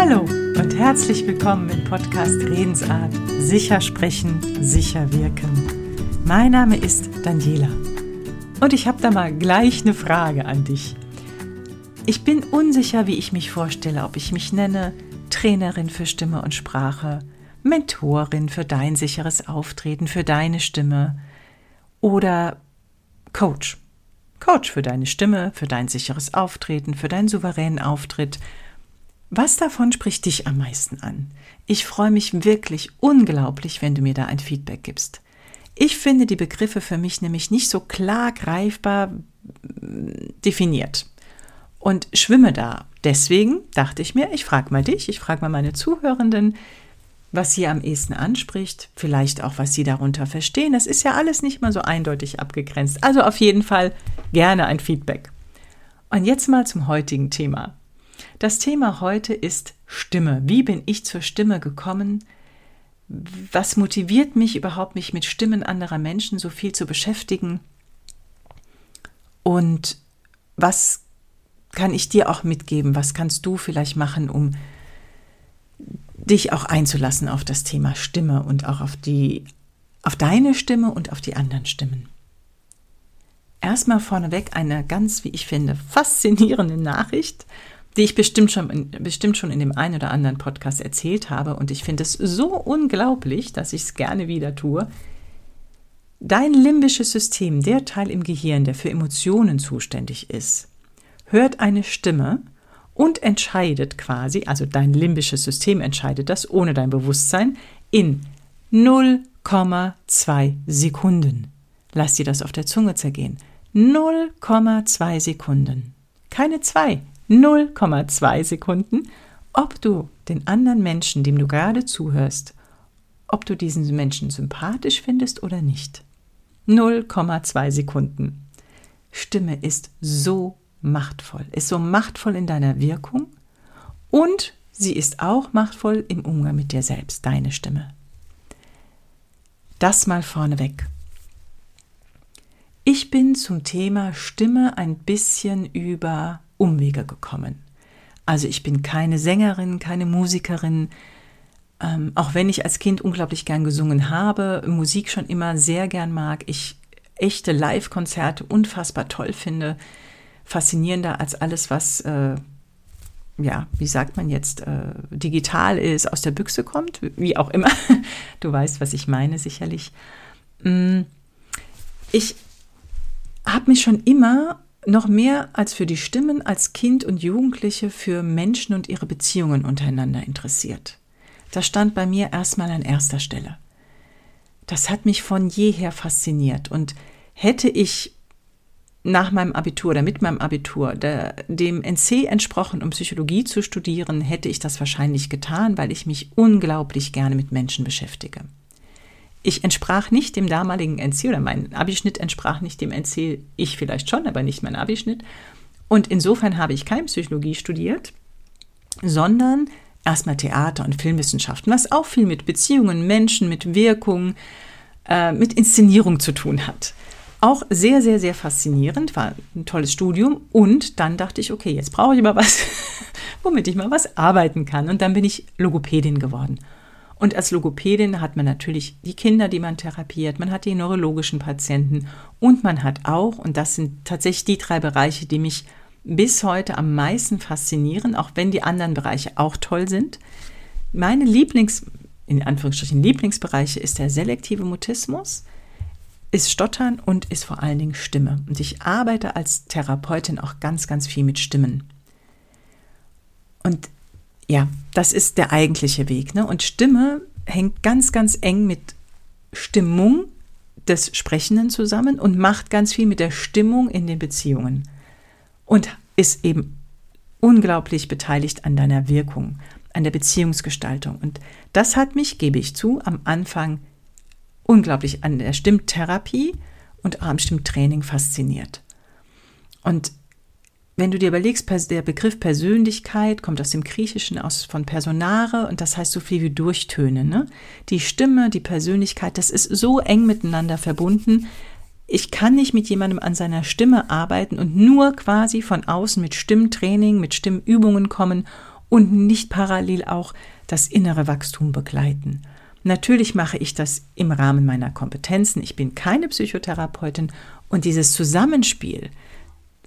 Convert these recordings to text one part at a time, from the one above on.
Hallo und herzlich willkommen im Podcast Redensart. Sicher sprechen, sicher wirken. Mein Name ist Daniela und ich habe da mal gleich eine Frage an dich. Ich bin unsicher, wie ich mich vorstelle, ob ich mich nenne Trainerin für Stimme und Sprache, Mentorin für dein sicheres Auftreten, für deine Stimme oder Coach. Coach für deine Stimme, für dein sicheres Auftreten, für deinen souveränen Auftritt. Was davon spricht dich am meisten an? Ich freue mich wirklich unglaublich, wenn du mir da ein Feedback gibst. Ich finde die Begriffe für mich nämlich nicht so klar greifbar definiert und schwimme da. Deswegen dachte ich mir, ich frage mal dich, ich frage mal meine Zuhörenden, was sie am ehesten anspricht, vielleicht auch, was sie darunter verstehen. Das ist ja alles nicht mal so eindeutig abgegrenzt. Also auf jeden Fall gerne ein Feedback. Und jetzt mal zum heutigen Thema. Das Thema heute ist Stimme. Wie bin ich zur Stimme gekommen? Was motiviert mich überhaupt, mich mit Stimmen anderer Menschen so viel zu beschäftigen? Und was kann ich dir auch mitgeben? Was kannst du vielleicht machen, um dich auch einzulassen auf das Thema Stimme und auch auf die auf deine Stimme und auf die anderen Stimmen? Erstmal vorneweg eine ganz, wie ich finde, faszinierende Nachricht, die ich bestimmt schon, bestimmt schon in dem einen oder anderen Podcast erzählt habe. Und ich finde es so unglaublich, dass ich es gerne wieder tue. Dein limbisches System, der Teil im Gehirn, der für Emotionen zuständig ist, hört eine Stimme und entscheidet quasi, also dein limbisches System entscheidet das ohne dein Bewusstsein, in 0,2 Sekunden. Lass dir das auf der Zunge zergehen. 0,2 Sekunden. Keine zwei, 0,2 Sekunden, ob du den anderen Menschen, dem du gerade zuhörst, ob du diesen Menschen sympathisch findest oder nicht. 0,2 Sekunden. Stimme ist so machtvoll, ist so machtvoll in deiner Wirkung und sie ist auch machtvoll im Umgang mit dir selbst, deine Stimme. Das mal vorneweg. Ich bin zum Thema Stimme ein bisschen über Umwege gekommen. Also ich bin keine Sängerin, keine Musikerin, ähm, auch wenn ich als Kind unglaublich gern gesungen habe, Musik schon immer sehr gern mag, ich echte Live-Konzerte unfassbar toll finde, faszinierender als alles, was, äh, ja, wie sagt man jetzt, äh, digital ist, aus der Büchse kommt, wie auch immer. Du weißt, was ich meine, sicherlich. Mm, ich habe mich schon immer noch mehr als für die Stimmen als Kind und Jugendliche für Menschen und ihre Beziehungen untereinander interessiert. Das stand bei mir erstmal an erster Stelle. Das hat mich von jeher fasziniert und hätte ich nach meinem Abitur oder mit meinem Abitur der, dem NC entsprochen, um Psychologie zu studieren, hätte ich das wahrscheinlich getan, weil ich mich unglaublich gerne mit Menschen beschäftige. Ich entsprach nicht dem damaligen NC oder mein Abischnitt entsprach nicht dem NC, ich vielleicht schon, aber nicht mein Abischnitt. Und insofern habe ich keine Psychologie studiert, sondern erstmal Theater und Filmwissenschaften, was auch viel mit Beziehungen, Menschen, mit Wirkung, äh, mit Inszenierung zu tun hat. Auch sehr, sehr, sehr faszinierend, war ein tolles Studium. Und dann dachte ich, okay, jetzt brauche ich mal was, womit ich mal was arbeiten kann. Und dann bin ich Logopädin geworden. Und als Logopädin hat man natürlich die Kinder, die man therapiert, man hat die neurologischen Patienten und man hat auch, und das sind tatsächlich die drei Bereiche, die mich bis heute am meisten faszinieren, auch wenn die anderen Bereiche auch toll sind. Meine Lieblings, in Anführungsstrichen Lieblingsbereiche ist der selektive Mutismus, ist Stottern und ist vor allen Dingen Stimme. Und ich arbeite als Therapeutin auch ganz, ganz viel mit Stimmen. Und ja, das ist der eigentliche Weg. Ne? Und Stimme hängt ganz, ganz eng mit Stimmung des Sprechenden zusammen und macht ganz viel mit der Stimmung in den Beziehungen. Und ist eben unglaublich beteiligt an deiner Wirkung, an der Beziehungsgestaltung. Und das hat mich, gebe ich zu, am Anfang unglaublich an der Stimmtherapie und am Stimmtraining fasziniert. Und wenn du dir überlegst, der Begriff Persönlichkeit kommt aus dem Griechischen, aus von Personare und das heißt so viel wie Durchtönen. Ne? Die Stimme, die Persönlichkeit, das ist so eng miteinander verbunden. Ich kann nicht mit jemandem an seiner Stimme arbeiten und nur quasi von außen mit Stimmtraining, mit Stimmübungen kommen und nicht parallel auch das innere Wachstum begleiten. Natürlich mache ich das im Rahmen meiner Kompetenzen. Ich bin keine Psychotherapeutin und dieses Zusammenspiel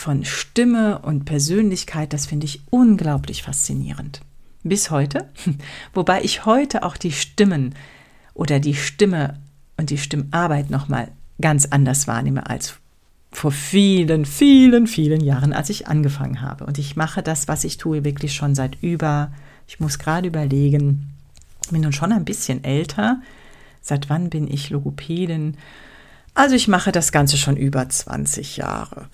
von Stimme und Persönlichkeit, das finde ich unglaublich faszinierend. Bis heute, wobei ich heute auch die Stimmen oder die Stimme und die Stimmarbeit nochmal ganz anders wahrnehme als vor vielen, vielen, vielen Jahren, als ich angefangen habe. Und ich mache das, was ich tue, wirklich schon seit über, ich muss gerade überlegen, bin nun schon ein bisschen älter. Seit wann bin ich Logopädin? Also ich mache das Ganze schon über 20 Jahre.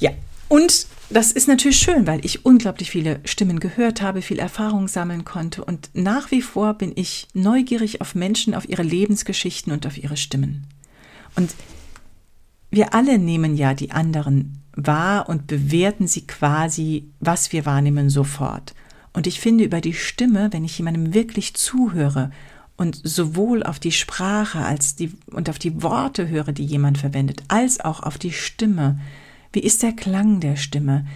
Ja, und das ist natürlich schön, weil ich unglaublich viele Stimmen gehört habe, viel Erfahrung sammeln konnte und nach wie vor bin ich neugierig auf Menschen, auf ihre Lebensgeschichten und auf ihre Stimmen. Und wir alle nehmen ja die anderen wahr und bewerten sie quasi, was wir wahrnehmen, sofort. Und ich finde über die Stimme, wenn ich jemandem wirklich zuhöre und sowohl auf die Sprache als die und auf die Worte höre, die jemand verwendet, als auch auf die Stimme, wie ist der Klang der Stimme?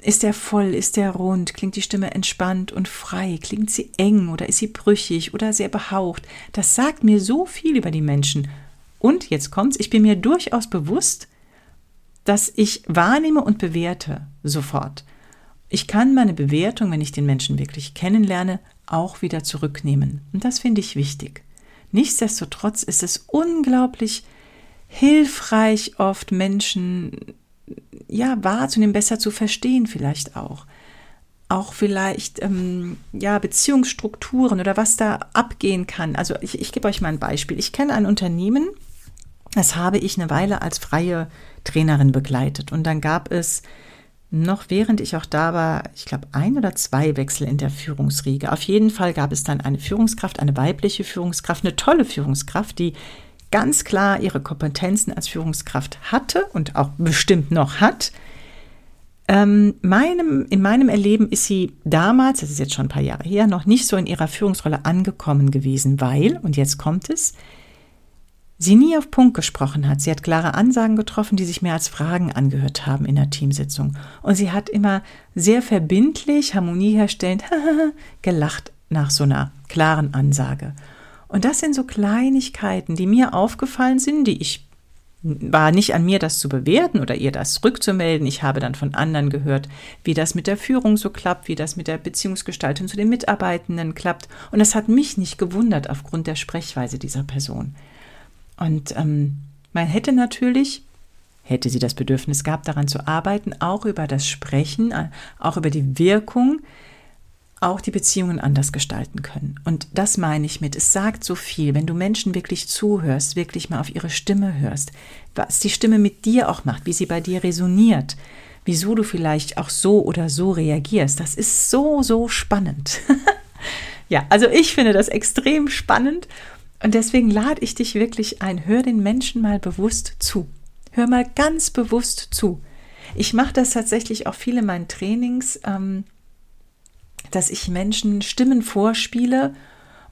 Ist er voll? Ist er rund? Klingt die Stimme entspannt und frei? Klingt sie eng oder ist sie brüchig oder sehr behaucht? Das sagt mir so viel über die Menschen. Und jetzt kommt's, ich bin mir durchaus bewusst, dass ich wahrnehme und bewerte sofort. Ich kann meine Bewertung, wenn ich den Menschen wirklich kennenlerne, auch wieder zurücknehmen. Und das finde ich wichtig. Nichtsdestotrotz ist es unglaublich hilfreich, oft Menschen ja, wahrzunehmen, besser zu verstehen vielleicht auch. Auch vielleicht ähm, ja, Beziehungsstrukturen oder was da abgehen kann. Also ich, ich gebe euch mal ein Beispiel. Ich kenne ein Unternehmen, das habe ich eine Weile als freie Trainerin begleitet. Und dann gab es noch während ich auch da war, ich glaube, ein oder zwei Wechsel in der Führungsriege. Auf jeden Fall gab es dann eine Führungskraft, eine weibliche Führungskraft, eine tolle Führungskraft, die ganz klar ihre Kompetenzen als Führungskraft hatte und auch bestimmt noch hat. Ähm, meinem, in meinem Erleben ist sie damals, das ist jetzt schon ein paar Jahre her, noch nicht so in ihrer Führungsrolle angekommen gewesen, weil, und jetzt kommt es, sie nie auf Punkt gesprochen hat. Sie hat klare Ansagen getroffen, die sich mehr als Fragen angehört haben in der Teamsitzung. Und sie hat immer sehr verbindlich, harmonieherstellend gelacht nach so einer klaren Ansage. Und das sind so Kleinigkeiten, die mir aufgefallen sind, die ich war nicht an mir, das zu bewerten oder ihr das rückzumelden. Ich habe dann von anderen gehört, wie das mit der Führung so klappt, wie das mit der Beziehungsgestaltung zu den Mitarbeitenden klappt. Und das hat mich nicht gewundert aufgrund der Sprechweise dieser Person. Und ähm, man hätte natürlich, hätte sie das Bedürfnis gehabt, daran zu arbeiten, auch über das Sprechen, äh, auch über die Wirkung auch die Beziehungen anders gestalten können. Und das meine ich mit, es sagt so viel, wenn du Menschen wirklich zuhörst, wirklich mal auf ihre Stimme hörst, was die Stimme mit dir auch macht, wie sie bei dir resoniert, wieso du vielleicht auch so oder so reagierst. Das ist so, so spannend. ja, also ich finde das extrem spannend und deswegen lade ich dich wirklich ein, hör den Menschen mal bewusst zu. Hör mal ganz bewusst zu. Ich mache das tatsächlich auch viel in meinen Trainings. Ähm, dass ich Menschen Stimmen vorspiele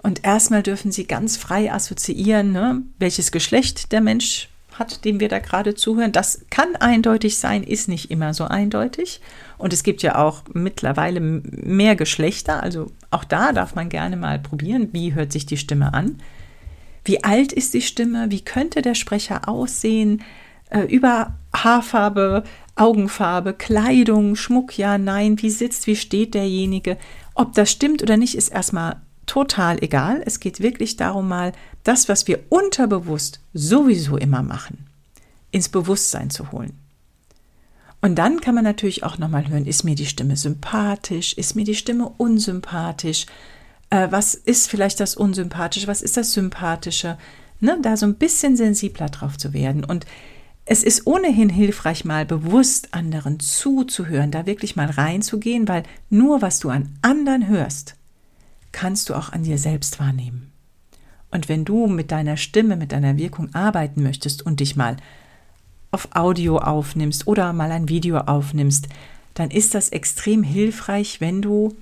und erstmal dürfen sie ganz frei assoziieren, ne, welches Geschlecht der Mensch hat, dem wir da gerade zuhören. Das kann eindeutig sein, ist nicht immer so eindeutig. Und es gibt ja auch mittlerweile mehr Geschlechter, also auch da darf man gerne mal probieren, wie hört sich die Stimme an. Wie alt ist die Stimme? Wie könnte der Sprecher aussehen? Äh, über Haarfarbe, Augenfarbe, Kleidung, Schmuck, ja, nein, wie sitzt, wie steht derjenige. Ob das stimmt oder nicht, ist erstmal total egal. Es geht wirklich darum, mal das, was wir unterbewusst sowieso immer machen, ins Bewusstsein zu holen. Und dann kann man natürlich auch nochmal hören, ist mir die Stimme sympathisch, ist mir die Stimme unsympathisch, äh, was ist vielleicht das Unsympathische, was ist das Sympathische, ne? da so ein bisschen sensibler drauf zu werden. Und es ist ohnehin hilfreich, mal bewusst anderen zuzuhören, da wirklich mal reinzugehen, weil nur was du an anderen hörst, kannst du auch an dir selbst wahrnehmen. Und wenn du mit deiner Stimme, mit deiner Wirkung arbeiten möchtest und dich mal auf Audio aufnimmst oder mal ein Video aufnimmst, dann ist das extrem hilfreich, wenn du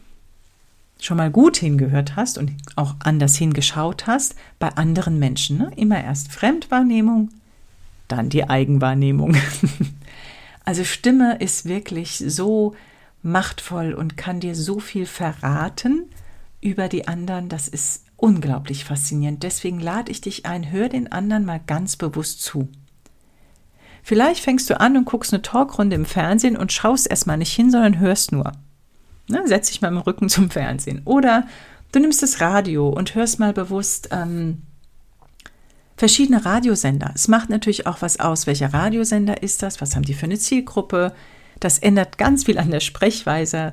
schon mal gut hingehört hast und auch anders hingeschaut hast bei anderen Menschen. Ne? Immer erst Fremdwahrnehmung, dann die Eigenwahrnehmung. also Stimme ist wirklich so machtvoll und kann dir so viel verraten über die anderen. Das ist unglaublich faszinierend. Deswegen lade ich dich ein, hör den anderen mal ganz bewusst zu. Vielleicht fängst du an und guckst eine Talkrunde im Fernsehen und schaust erstmal nicht hin, sondern hörst nur. Ne, setz dich mal im Rücken zum Fernsehen. Oder du nimmst das Radio und hörst mal bewusst ähm, verschiedene Radiosender. Es macht natürlich auch was aus, welcher Radiosender ist das, was haben die für eine Zielgruppe. Das ändert ganz viel an der Sprechweise,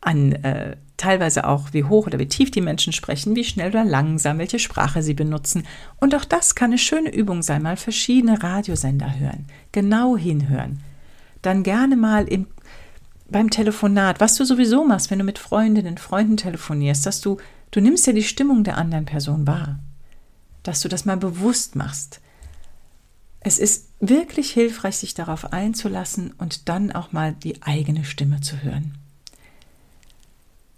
an äh, teilweise auch, wie hoch oder wie tief die Menschen sprechen, wie schnell oder langsam, welche Sprache sie benutzen. Und auch das kann eine schöne Übung sein, mal verschiedene Radiosender hören, genau hinhören. Dann gerne mal im, beim Telefonat, was du sowieso machst, wenn du mit Freundinnen, Freunden telefonierst, dass du, du nimmst ja die Stimmung der anderen Person wahr. Dass du das mal bewusst machst. Es ist wirklich hilfreich, sich darauf einzulassen und dann auch mal die eigene Stimme zu hören.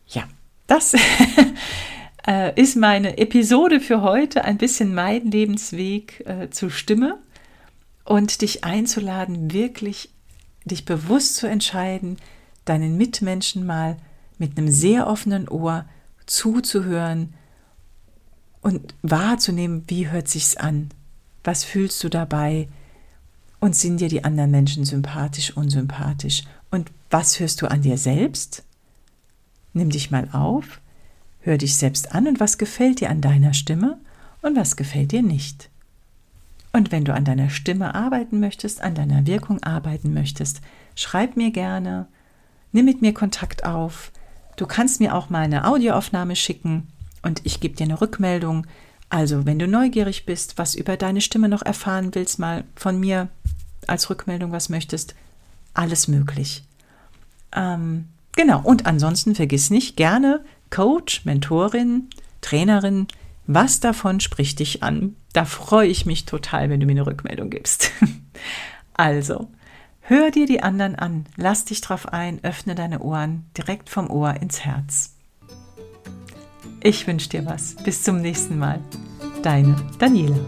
Ja, das äh, ist meine Episode für heute, ein bisschen mein Lebensweg äh, zur Stimme und dich einzuladen, wirklich dich bewusst zu entscheiden, deinen Mitmenschen mal mit einem sehr offenen Ohr zuzuhören und wahrzunehmen, wie hört sich's an? Was fühlst du dabei? Und sind dir die anderen Menschen sympathisch, unsympathisch? Und was hörst du an dir selbst? Nimm dich mal auf, hör dich selbst an und was gefällt dir an deiner Stimme und was gefällt dir nicht. Und wenn du an deiner Stimme arbeiten möchtest, an deiner Wirkung arbeiten möchtest, schreib mir gerne, nimm mit mir Kontakt auf. Du kannst mir auch mal eine Audioaufnahme schicken und ich gebe dir eine Rückmeldung. Also, wenn du neugierig bist, was über deine Stimme noch erfahren willst, mal von mir als Rückmeldung was möchtest, alles möglich. Ähm, Genau, und ansonsten vergiss nicht gerne Coach, Mentorin, Trainerin, was davon spricht dich an? Da freue ich mich total, wenn du mir eine Rückmeldung gibst. also, hör dir die anderen an, lass dich drauf ein, öffne deine Ohren direkt vom Ohr ins Herz. Ich wünsche dir was. Bis zum nächsten Mal. Deine Daniela.